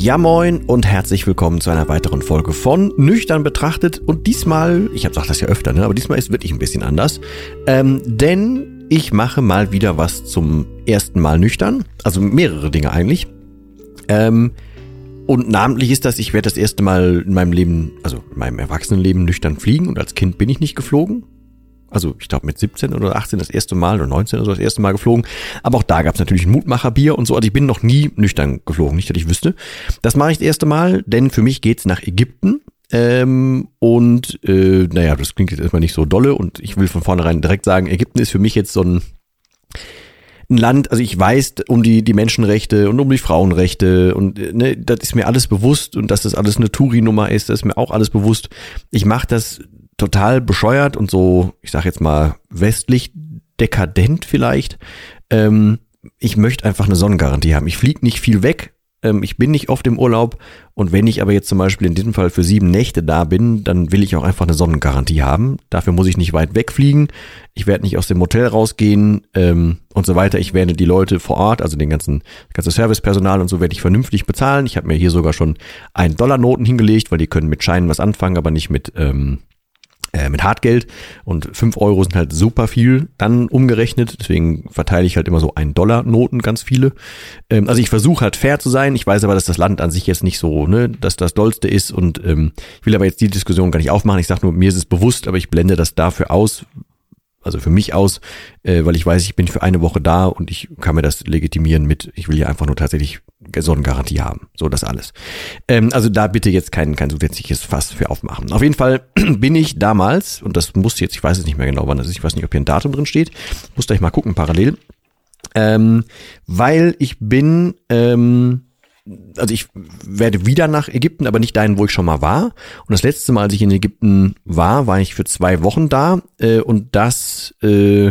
Ja moin und herzlich willkommen zu einer weiteren Folge von Nüchtern betrachtet. Und diesmal, ich habe das ja öfter, ne, aber diesmal ist wirklich ein bisschen anders. Ähm, denn ich mache mal wieder was zum ersten Mal nüchtern. Also mehrere Dinge eigentlich. Ähm, und namentlich ist das, ich werde das erste Mal in meinem Leben, also in meinem Erwachsenenleben nüchtern fliegen. Und als Kind bin ich nicht geflogen. Also ich glaube mit 17 oder 18 das erste Mal oder 19 oder so das erste Mal geflogen. Aber auch da gab es natürlich ein Mutmacherbier und so. Also ich bin noch nie nüchtern geflogen, nicht, dass ich wüsste. Das mache ich das erste Mal, denn für mich geht's nach Ägypten. Ähm, und äh, naja, das klingt jetzt erstmal nicht so dolle und ich will von vornherein direkt sagen, Ägypten ist für mich jetzt so ein, ein Land, also ich weiß um die, die Menschenrechte und um die Frauenrechte und äh, ne, das ist mir alles bewusst und dass das alles eine Touri-Nummer ist, das ist mir auch alles bewusst. Ich mache das total bescheuert und so, ich sag jetzt mal, westlich dekadent vielleicht. Ähm, ich möchte einfach eine Sonnengarantie haben. Ich fliege nicht viel weg. Ähm, ich bin nicht oft im Urlaub. Und wenn ich aber jetzt zum Beispiel in diesem Fall für sieben Nächte da bin, dann will ich auch einfach eine Sonnengarantie haben. Dafür muss ich nicht weit wegfliegen. Ich werde nicht aus dem Hotel rausgehen ähm, und so weiter. Ich werde die Leute vor Ort, also den ganzen ganze Servicepersonal und so, werde ich vernünftig bezahlen. Ich habe mir hier sogar schon ein Dollar Noten hingelegt, weil die können mit Scheinen was anfangen, aber nicht mit ähm, äh, mit Hartgeld und fünf Euro sind halt super viel dann umgerechnet, deswegen verteile ich halt immer so ein Dollar Noten ganz viele. Ähm, also ich versuche halt fair zu sein, ich weiß aber, dass das Land an sich jetzt nicht so, ne, dass das dollste ist. Und ähm, ich will aber jetzt die Diskussion gar nicht aufmachen, ich sage nur, mir ist es bewusst, aber ich blende das dafür aus, also für mich aus, äh, weil ich weiß, ich bin für eine Woche da und ich kann mir das legitimieren mit, ich will ja einfach nur tatsächlich Sonnengarantie haben. So das alles. Ähm, also da bitte jetzt kein, kein zusätzliches Fass für aufmachen. Auf jeden Fall bin ich damals, und das muss jetzt, ich weiß es nicht mehr genau, wann das ist, ich weiß nicht, ob hier ein Datum drin steht, muss gleich mal gucken parallel. Ähm, weil ich bin ähm, also ich werde wieder nach Ägypten, aber nicht dahin, wo ich schon mal war. Und das letzte Mal, als ich in Ägypten war, war ich für zwei Wochen da. Äh, und das, äh,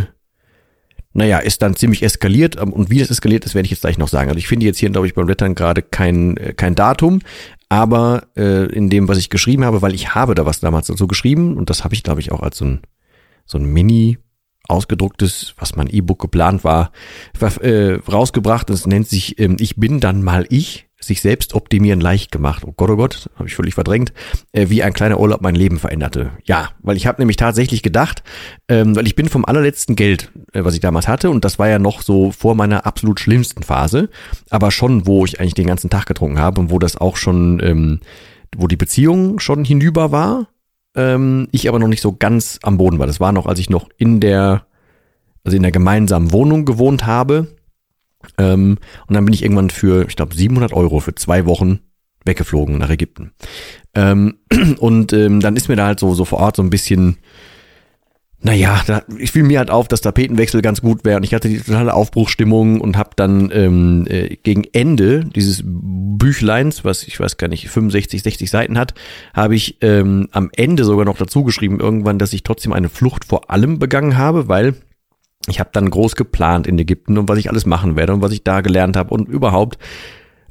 naja, ist dann ziemlich eskaliert. Ähm, und wie das eskaliert ist, werde ich jetzt gleich noch sagen. Also ich finde jetzt hier, glaube ich, beim Blättern gerade kein, äh, kein Datum. Aber äh, in dem, was ich geschrieben habe, weil ich habe da was damals dazu geschrieben. Und das habe ich, glaube ich, auch als so ein, so ein Mini- ausgedrucktes, was mein E-Book geplant war, äh, rausgebracht. Das nennt sich ähm, Ich bin dann mal ich, sich selbst optimieren leicht gemacht. Oh Gott, oh Gott, habe ich völlig verdrängt, äh, wie ein kleiner Urlaub mein Leben veränderte. Ja, weil ich habe nämlich tatsächlich gedacht, ähm, weil ich bin vom allerletzten Geld, äh, was ich damals hatte, und das war ja noch so vor meiner absolut schlimmsten Phase, aber schon, wo ich eigentlich den ganzen Tag getrunken habe und wo das auch schon, ähm, wo die Beziehung schon hinüber war, ähm, ich aber noch nicht so ganz am Boden war. Das war noch, als ich noch in der, also in der gemeinsamen Wohnung gewohnt habe. Ähm, und dann bin ich irgendwann für, ich glaube, 700 Euro für zwei Wochen weggeflogen nach Ägypten. Ähm, und ähm, dann ist mir da halt so, so vor Ort so ein bisschen naja, da, ich fiel mir halt auf, dass Tapetenwechsel ganz gut wäre und ich hatte die totale Aufbruchsstimmung und habe dann ähm, äh, gegen Ende dieses Büchleins, was ich weiß gar nicht, 65, 60 Seiten hat, habe ich ähm, am Ende sogar noch dazu geschrieben irgendwann, dass ich trotzdem eine Flucht vor allem begangen habe, weil ich habe dann groß geplant in Ägypten und was ich alles machen werde und was ich da gelernt habe und überhaupt.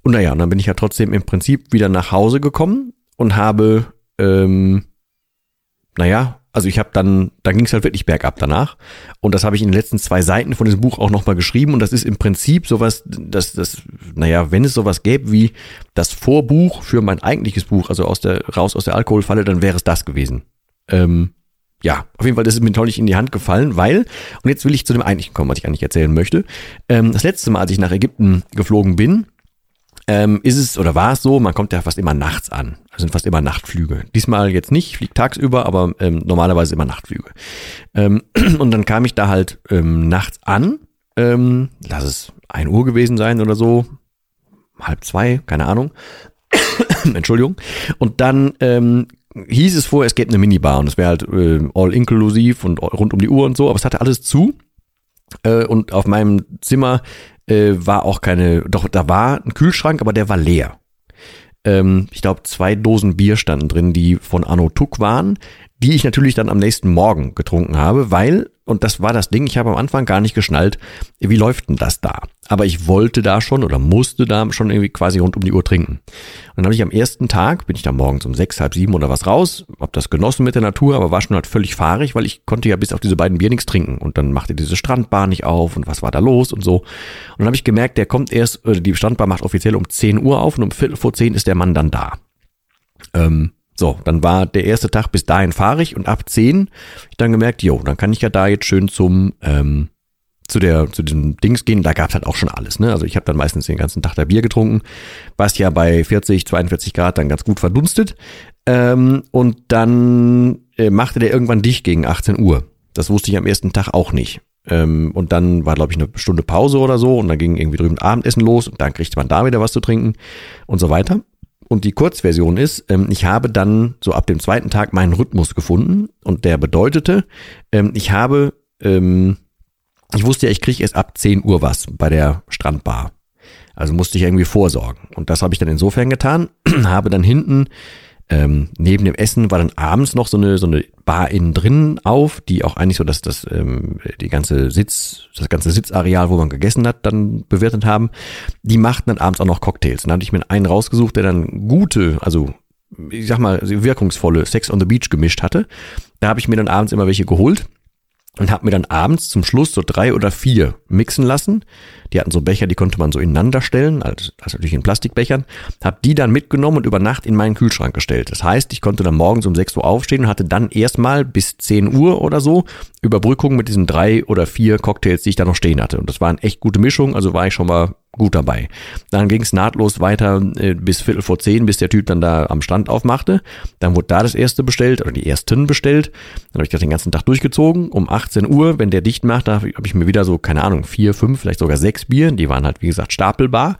Und naja, und dann bin ich ja trotzdem im Prinzip wieder nach Hause gekommen und habe, ähm, naja, also ich habe dann, da ging es halt wirklich bergab danach. Und das habe ich in den letzten zwei Seiten von diesem Buch auch nochmal geschrieben. Und das ist im Prinzip sowas, das, das, naja, wenn es sowas gäbe wie das Vorbuch für mein eigentliches Buch, also aus der, raus aus der Alkoholfalle, dann wäre es das gewesen. Ähm, ja, auf jeden Fall, das ist mir toll in die Hand gefallen, weil, und jetzt will ich zu dem eigentlichen kommen, was ich eigentlich erzählen möchte. Ähm, das letzte Mal, als ich nach Ägypten geflogen bin, ähm, ist es oder war es so, man kommt ja fast immer nachts an. Also sind fast immer Nachtflüge. Diesmal jetzt nicht, fliegt tagsüber, aber ähm, normalerweise immer Nachtflüge. Ähm, und dann kam ich da halt ähm, nachts an. Ähm, lass es ein Uhr gewesen sein oder so. Halb zwei, keine Ahnung. Entschuldigung. Und dann ähm, hieß es vorher, es gäbe eine Minibar und es wäre halt äh, all inklusiv und rund um die Uhr und so, aber es hatte alles zu. Äh, und auf meinem Zimmer äh, war auch keine, doch da war ein Kühlschrank, aber der war leer. Ähm, ich glaube, zwei Dosen Bier standen drin, die von Anno Tuck waren, die ich natürlich dann am nächsten Morgen getrunken habe, weil und das war das Ding, ich habe am Anfang gar nicht geschnallt, wie läuft denn das da? Aber ich wollte da schon oder musste da schon irgendwie quasi rund um die Uhr trinken. Und dann habe ich am ersten Tag, bin ich da morgens um sechs, halb sieben oder was raus, habe das genossen mit der Natur, aber war schon halt völlig fahrig, weil ich konnte ja bis auf diese beiden Bier nichts trinken. Und dann machte diese Strandbar nicht auf und was war da los und so. Und dann habe ich gemerkt, der kommt erst, die Strandbar macht offiziell um zehn Uhr auf und um Viertel vor zehn ist der Mann dann da. Ähm, so, dann war der erste Tag bis dahin fahrig und ab 10 ich dann gemerkt, jo, dann kann ich ja da jetzt schön zum ähm, zu der zu diesem Dings gehen. Da gab's halt auch schon alles. Ne? Also ich habe dann meistens den ganzen Tag da Bier getrunken, was ja bei 40, 42 Grad dann ganz gut verdunstet. Ähm, und dann äh, machte der irgendwann dicht gegen 18 Uhr. Das wusste ich am ersten Tag auch nicht. Ähm, und dann war, glaube ich, eine Stunde Pause oder so und dann ging irgendwie drüben Abendessen los und dann kriegte man da wieder was zu trinken und so weiter. Und die Kurzversion ist, ähm, ich habe dann so ab dem zweiten Tag meinen Rhythmus gefunden und der bedeutete, ähm, ich habe, ähm, ich wusste ja, ich kriege erst ab 10 Uhr was bei der Strandbar. Also musste ich irgendwie vorsorgen. Und das habe ich dann insofern getan, habe dann hinten ähm, neben dem Essen war dann abends noch so eine so eine Bar innen drin auf, die auch eigentlich so dass das ähm, die ganze Sitz das ganze Sitzareal, wo man gegessen hat, dann bewirtet haben. Die machten dann abends auch noch Cocktails. Dann hatte ich mir einen rausgesucht, der dann gute, also ich sag mal wirkungsvolle Sex on the Beach gemischt hatte. Da habe ich mir dann abends immer welche geholt und habe mir dann abends zum Schluss so drei oder vier mixen lassen. Die hatten so Becher, die konnte man so ineinander stellen, also, also natürlich in Plastikbechern. Habe die dann mitgenommen und über Nacht in meinen Kühlschrank gestellt. Das heißt, ich konnte dann morgens um 6 Uhr aufstehen und hatte dann erstmal bis 10 Uhr oder so Überbrückung mit diesen drei oder vier Cocktails, die ich da noch stehen hatte. Und das war eine echt gute Mischung, also war ich schon mal gut dabei. Dann ging es nahtlos weiter äh, bis Viertel vor zehn, bis der Typ dann da am Stand aufmachte. Dann wurde da das erste bestellt oder die ersten bestellt. Dann habe ich das den ganzen Tag durchgezogen. Um 18 Uhr, wenn der dicht macht, da habe ich mir wieder so, keine Ahnung, vier, fünf, vielleicht sogar sechs Bier. Die waren halt, wie gesagt, stapelbar.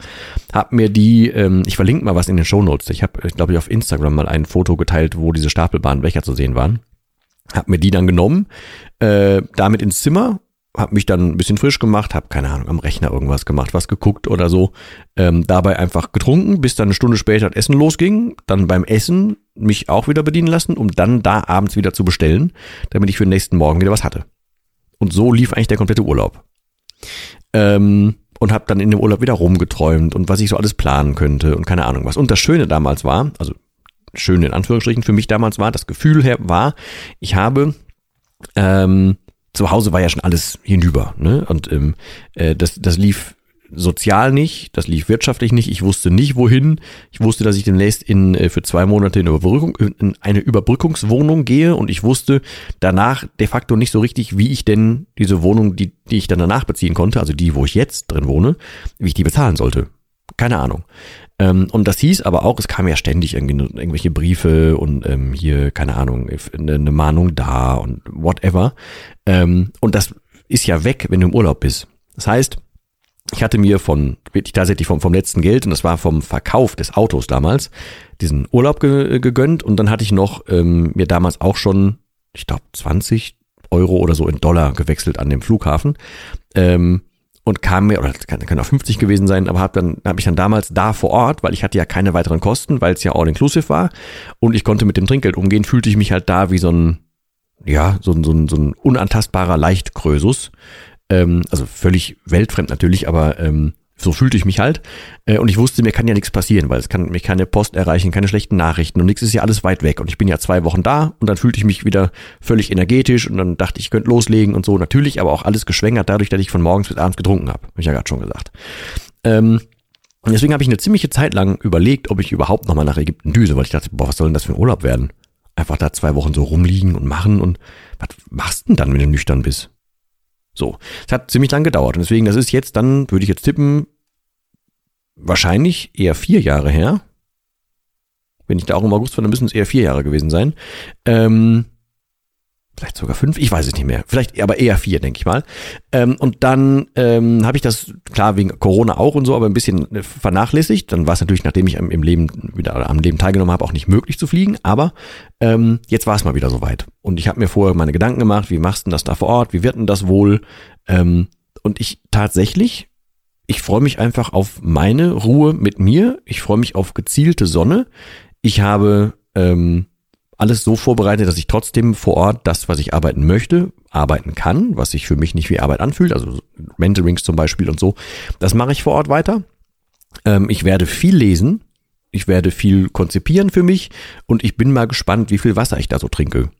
Hab mir die, ähm, ich verlinke mal was in den Shownotes. Ich habe, glaube ich, auf Instagram mal ein Foto geteilt, wo diese stapelbaren Becher zu sehen waren. Hab mir die dann genommen, äh, damit ins Zimmer habe mich dann ein bisschen frisch gemacht, habe keine Ahnung am Rechner irgendwas gemacht, was geguckt oder so. Ähm, dabei einfach getrunken, bis dann eine Stunde später das Essen losging. Dann beim Essen mich auch wieder bedienen lassen, um dann da abends wieder zu bestellen, damit ich für den nächsten Morgen wieder was hatte. Und so lief eigentlich der komplette Urlaub. Ähm, und habe dann in dem Urlaub wieder rumgeträumt und was ich so alles planen könnte und keine Ahnung was. Und das Schöne damals war, also schön in Anführungsstrichen für mich damals war, das Gefühl her war, ich habe ähm, zu Hause war ja schon alles hinüber. Ne? Und ähm, äh, das, das lief sozial nicht, das lief wirtschaftlich nicht. Ich wusste nicht, wohin. Ich wusste, dass ich demnächst in, äh, für zwei Monate in, Überbrückung, in eine Überbrückungswohnung gehe und ich wusste danach de facto nicht so richtig, wie ich denn diese Wohnung, die, die ich dann danach beziehen konnte, also die, wo ich jetzt drin wohne, wie ich die bezahlen sollte. Keine Ahnung. Ähm, und das hieß aber auch, es kam ja ständig irgendwie irgendwelche Briefe und ähm, hier, keine Ahnung, eine, eine Mahnung da und whatever. Ähm, und das ist ja weg, wenn du im Urlaub bist. Das heißt, ich hatte mir von, wirklich tatsächlich vom, vom letzten Geld, und das war vom Verkauf des Autos damals, diesen Urlaub ge, gegönnt und dann hatte ich noch ähm, mir damals auch schon, ich glaube, 20 Euro oder so in Dollar gewechselt an dem Flughafen. Ähm, und kam mir, oder kann, kann auch 50 gewesen sein, aber habe dann habe ich dann damals da vor Ort, weil ich hatte ja keine weiteren Kosten, weil es ja all inclusive war. Und ich konnte mit dem Trinkgeld umgehen, fühlte ich mich halt da wie so ein ja so ein so ein, so ein unantastbarer Leichtkrösus, ähm, also völlig weltfremd natürlich, aber ähm, so fühlte ich mich halt. Äh, und ich wusste, mir kann ja nichts passieren, weil es kann mich keine Post erreichen, keine schlechten Nachrichten und nichts ist ja alles weit weg. Und ich bin ja zwei Wochen da und dann fühlte ich mich wieder völlig energetisch und dann dachte ich, ich könnte loslegen und so. Natürlich, aber auch alles geschwängert dadurch, dass ich von morgens bis abends getrunken habe. Hab ich ja gerade schon gesagt. Ähm, und deswegen habe ich eine ziemliche Zeit lang überlegt, ob ich überhaupt nochmal nach Ägypten düse, weil ich dachte, boah, was soll denn das für ein Urlaub werden? Einfach da zwei Wochen so rumliegen und machen und was machst du denn dann, wenn du nüchtern bist? So, es hat ziemlich lang gedauert und deswegen, das ist jetzt dann, würde ich jetzt tippen, wahrscheinlich eher vier Jahre her. Wenn ich da auch im August war, dann müssen es eher vier Jahre gewesen sein. Ähm, vielleicht sogar fünf, ich weiß es nicht mehr. Vielleicht aber eher vier, denke ich mal. Ähm, und dann ähm, habe ich das, klar, wegen Corona auch und so, aber ein bisschen äh, vernachlässigt. Dann war es natürlich, nachdem ich im Leben wieder am Leben teilgenommen habe, auch nicht möglich zu fliegen. Aber ähm, jetzt war es mal wieder soweit. Und ich habe mir vorher meine Gedanken gemacht, wie machst du das da vor Ort? Wie wird denn das wohl? Ähm, und ich tatsächlich, ich freue mich einfach auf meine Ruhe mit mir. Ich freue mich auf gezielte Sonne. Ich habe ähm, alles so vorbereitet, dass ich trotzdem vor Ort das, was ich arbeiten möchte, arbeiten kann, was sich für mich nicht wie Arbeit anfühlt, also Mentorings zum Beispiel und so. Das mache ich vor Ort weiter. Ähm, ich werde viel lesen, ich werde viel konzipieren für mich und ich bin mal gespannt, wie viel Wasser ich da so trinke.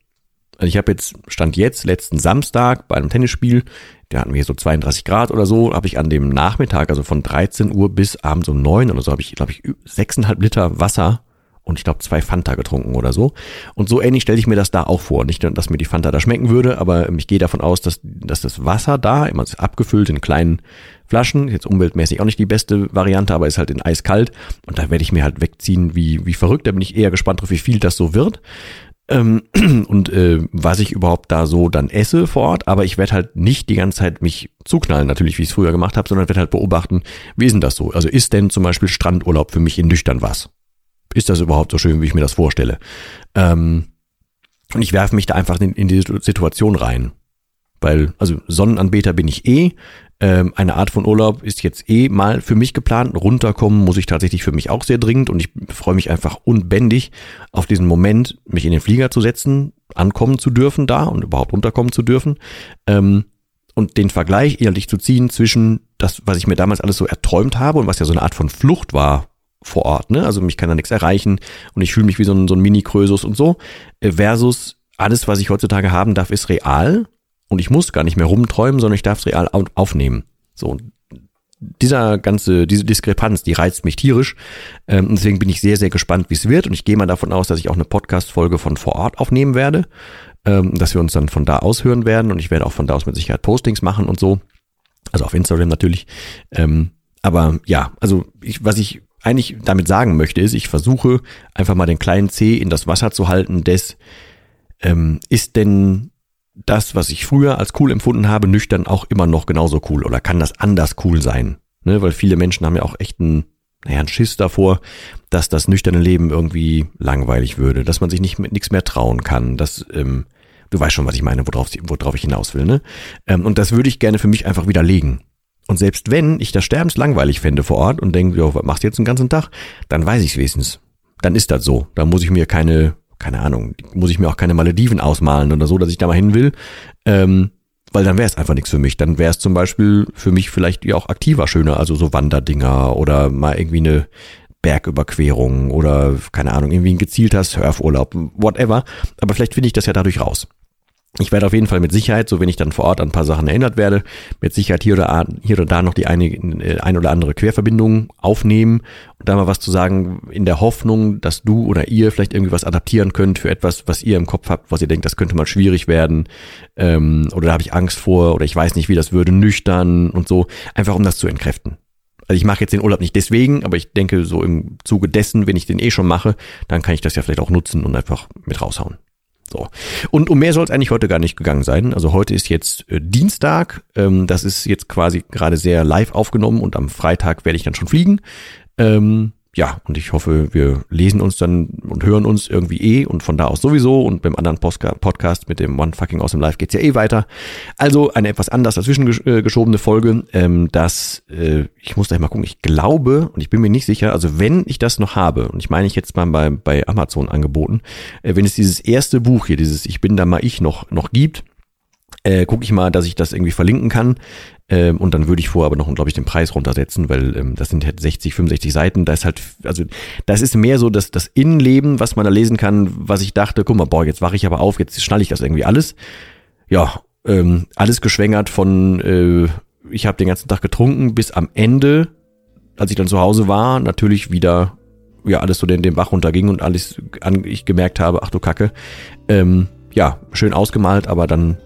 Also ich habe jetzt, stand jetzt, letzten Samstag bei einem Tennisspiel, da hatten wir so 32 Grad oder so, habe ich an dem Nachmittag, also von 13 Uhr bis abends um 9 oder so, habe ich, glaube ich, 6,5 Liter Wasser und ich glaube zwei Fanta getrunken oder so. Und so ähnlich stelle ich mir das da auch vor. Nicht, dass mir die Fanta da schmecken würde, aber ich gehe davon aus, dass, dass das Wasser da, immer abgefüllt in kleinen Flaschen, jetzt umweltmäßig auch nicht die beste Variante, aber ist halt in eiskalt. Und da werde ich mir halt wegziehen, wie, wie verrückt. Da bin ich eher gespannt drauf, wie viel das so wird. Ähm, und äh, was ich überhaupt da so dann esse vor Ort, aber ich werde halt nicht die ganze Zeit mich zuknallen, natürlich, wie ich es früher gemacht habe, sondern werde halt beobachten, wie ist denn das so? Also ist denn zum Beispiel Strandurlaub für mich in nüchtern was? Ist das überhaupt so schön, wie ich mir das vorstelle? Ähm, und ich werfe mich da einfach in, in die Situation rein. Weil, also Sonnenanbeter bin ich eh. Ähm, eine Art von Urlaub ist jetzt eh mal für mich geplant. Runterkommen muss ich tatsächlich für mich auch sehr dringend und ich freue mich einfach unbändig auf diesen Moment, mich in den Flieger zu setzen, ankommen zu dürfen da und überhaupt runterkommen zu dürfen. Ähm, und den Vergleich ehrlich zu ziehen zwischen das, was ich mir damals alles so erträumt habe und was ja so eine Art von Flucht war vor Ort, ne? Also mich kann da nichts erreichen und ich fühle mich wie so ein, so ein Mini-Krösus und so. Äh, versus alles, was ich heutzutage haben darf, ist real und ich muss gar nicht mehr rumträumen, sondern ich darf es real aufnehmen. So, dieser ganze, diese Diskrepanz, die reizt mich tierisch. Ähm, deswegen bin ich sehr, sehr gespannt, wie es wird. Und ich gehe mal davon aus, dass ich auch eine Podcast-Folge von vor Ort aufnehmen werde, ähm, dass wir uns dann von da aus hören werden. Und ich werde auch von da aus mit Sicherheit Postings machen und so. Also auf Instagram natürlich. Ähm, aber ja, also ich, was ich eigentlich damit sagen möchte, ist, ich versuche einfach mal den kleinen C in das Wasser zu halten, des ähm, ist denn das, was ich früher als cool empfunden habe, nüchtern auch immer noch genauso cool oder kann das anders cool sein? Ne? Weil viele Menschen haben ja auch echt einen, naja, einen Schiss davor, dass das nüchterne Leben irgendwie langweilig würde, dass man sich nicht mit nichts mehr trauen kann, dass ähm, du weißt schon, was ich meine, worauf, worauf ich hinaus will, ne? Ähm, und das würde ich gerne für mich einfach widerlegen. Und selbst wenn ich das sterbenslangweilig fände vor Ort und denke, jo, was machst du jetzt den ganzen Tag, dann weiß ich es wenigstens. Dann ist das so. Dann muss ich mir keine, keine Ahnung, muss ich mir auch keine Malediven ausmalen oder so, dass ich da mal hin will. Ähm, weil dann wäre es einfach nichts für mich. Dann wäre es zum Beispiel für mich vielleicht ja auch aktiver schöner, also so Wanderdinger oder mal irgendwie eine Bergüberquerung oder keine Ahnung, irgendwie ein gezielter Surfurlaub, whatever. Aber vielleicht finde ich das ja dadurch raus. Ich werde auf jeden Fall mit Sicherheit, so wenn ich dann vor Ort an ein paar Sachen erinnert werde, mit Sicherheit hier oder, hier oder da noch die eine, äh, ein oder andere Querverbindung aufnehmen und da mal was zu sagen, in der Hoffnung, dass du oder ihr vielleicht irgendwie was adaptieren könnt für etwas, was ihr im Kopf habt, was ihr denkt, das könnte mal schwierig werden ähm, oder da habe ich Angst vor oder ich weiß nicht, wie das würde, nüchtern und so, einfach um das zu entkräften. Also ich mache jetzt den Urlaub nicht deswegen, aber ich denke so im Zuge dessen, wenn ich den eh schon mache, dann kann ich das ja vielleicht auch nutzen und einfach mit raushauen. So. Und um mehr soll es eigentlich heute gar nicht gegangen sein. Also heute ist jetzt äh, Dienstag. Ähm, das ist jetzt quasi gerade sehr live aufgenommen und am Freitag werde ich dann schon fliegen. Ähm, ja, und ich hoffe, wir lesen uns dann und hören uns irgendwie eh und von da aus sowieso und beim anderen Podcast mit dem One Fucking Awesome Life geht's ja eh weiter. Also eine etwas anders dazwischen äh, geschobene Folge, ähm, das, äh, ich muss da mal gucken, ich glaube und ich bin mir nicht sicher, also wenn ich das noch habe, und ich meine ich jetzt mal bei, bei Amazon angeboten, äh, wenn es dieses erste Buch hier, dieses Ich bin da mal ich noch, noch gibt, äh, gucke ich mal, dass ich das irgendwie verlinken kann. Ähm, und dann würde ich vorher aber noch, glaube ich, den Preis runtersetzen, weil ähm, das sind halt 60, 65 Seiten. Da ist halt, also das ist mehr so das, das Innenleben, was man da lesen kann, was ich dachte, guck mal, boah, jetzt wache ich aber auf, jetzt schnalle ich das irgendwie alles. Ja, ähm, alles geschwängert von, äh, ich habe den ganzen Tag getrunken, bis am Ende, als ich dann zu Hause war, natürlich wieder ja alles so den, den Bach runterging und alles an, ich gemerkt habe, ach du Kacke, ähm, ja, schön ausgemalt, aber dann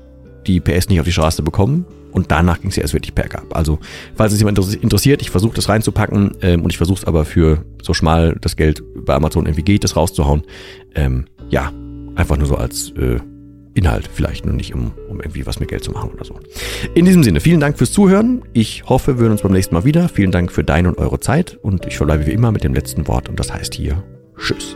die PS nicht auf die Straße bekommen. Und danach ging es ja erst wirklich bergab. Also, falls es jemand interessiert, ich versuche das reinzupacken ähm, und ich versuche es aber für so schmal das Geld bei Amazon irgendwie geht, das rauszuhauen. Ähm, ja, einfach nur so als äh, Inhalt vielleicht nur nicht, um, um irgendwie was mit Geld zu machen oder so. In diesem Sinne, vielen Dank fürs Zuhören. Ich hoffe, wir hören uns beim nächsten Mal wieder. Vielen Dank für deine und eure Zeit und ich verbleibe wie immer mit dem letzten Wort und das heißt hier Tschüss.